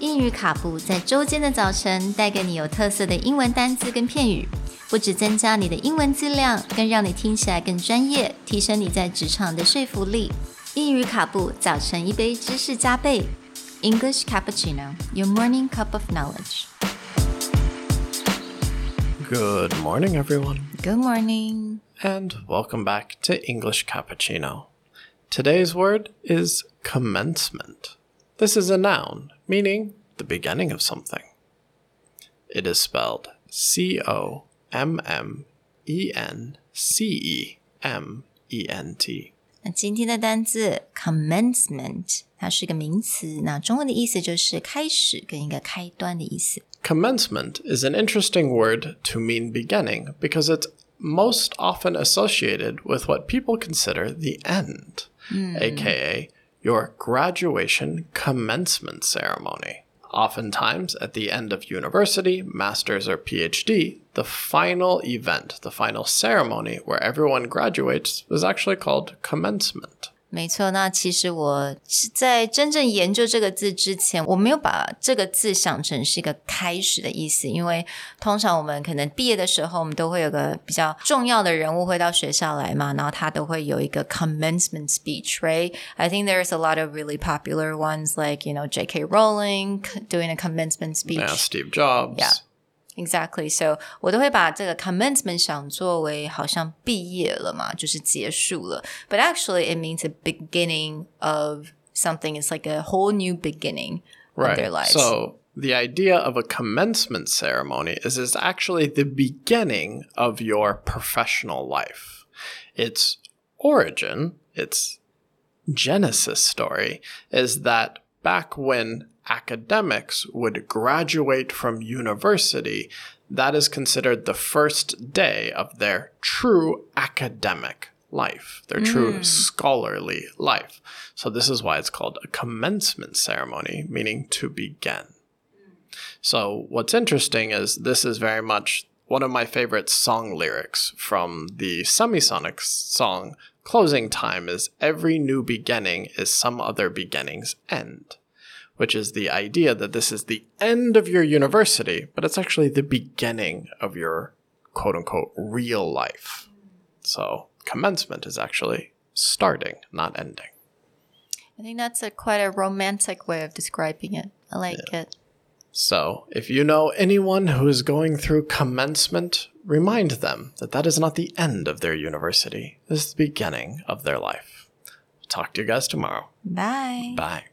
英语卡布在周间的早晨带给你有特色的英文单词跟片语，不只增加你的英文质量，更让你听起来更专业，提升你在职场的说服力。英语卡布早晨一杯知识加倍，English cappuccino, your morning cup of knowledge. Good morning, everyone, Good morning. and welcome back to English Cappuccino. Today's word is commencement. This is a noun, meaning the beginning of something. It is spelled C O M M E N C E M E N T. 那今天的单字 commencement，它是个名词，那中文的意思就是开始跟一个开端的意思。 Commencement is an interesting word to mean beginning because it's most often associated with what people consider the end, aka your graduation commencement ceremony. Oftentimes, at the end of university, master's, or PhD, the final event, the final ceremony where everyone graduates, is actually called commencement. 没错，那其实我是在真正研究这个字之前，我没有把这个字想成是一个开始的意思，因为通常我们可能毕业的时候，我们都会有个比较重要的人物会到学校来嘛，然后他都会有一个 commencement speech，right? I think there's a lot of really popular ones like you know J.K. Rowling doing a commencement speech. Yeah, Steve Jobs. Yeah. Exactly. So 我都会把这个 commencement 想作为好像毕业了嘛，就是结束了。But actually, it means a beginning of something. It's like a whole new beginning of their lives. So the idea of a commencement ceremony is is actually the beginning of your professional life. Its origin, its genesis story is that back when academics would graduate from university, that is considered the first day of their true academic life, their true mm. scholarly life. So, this is why it's called a commencement ceremony, meaning to begin. So, what's interesting is this is very much one of my favorite song lyrics from the Semisonic song Closing Time is every new beginning is some other beginning's end, which is the idea that this is the end of your university, but it's actually the beginning of your quote unquote real life. So, commencement is actually starting, not ending. I think that's a quite a romantic way of describing it. I like it. So, if you know anyone who is going through commencement, remind them that that is not the end of their university. This is the beginning of their life. Talk to you guys tomorrow. Bye. Bye.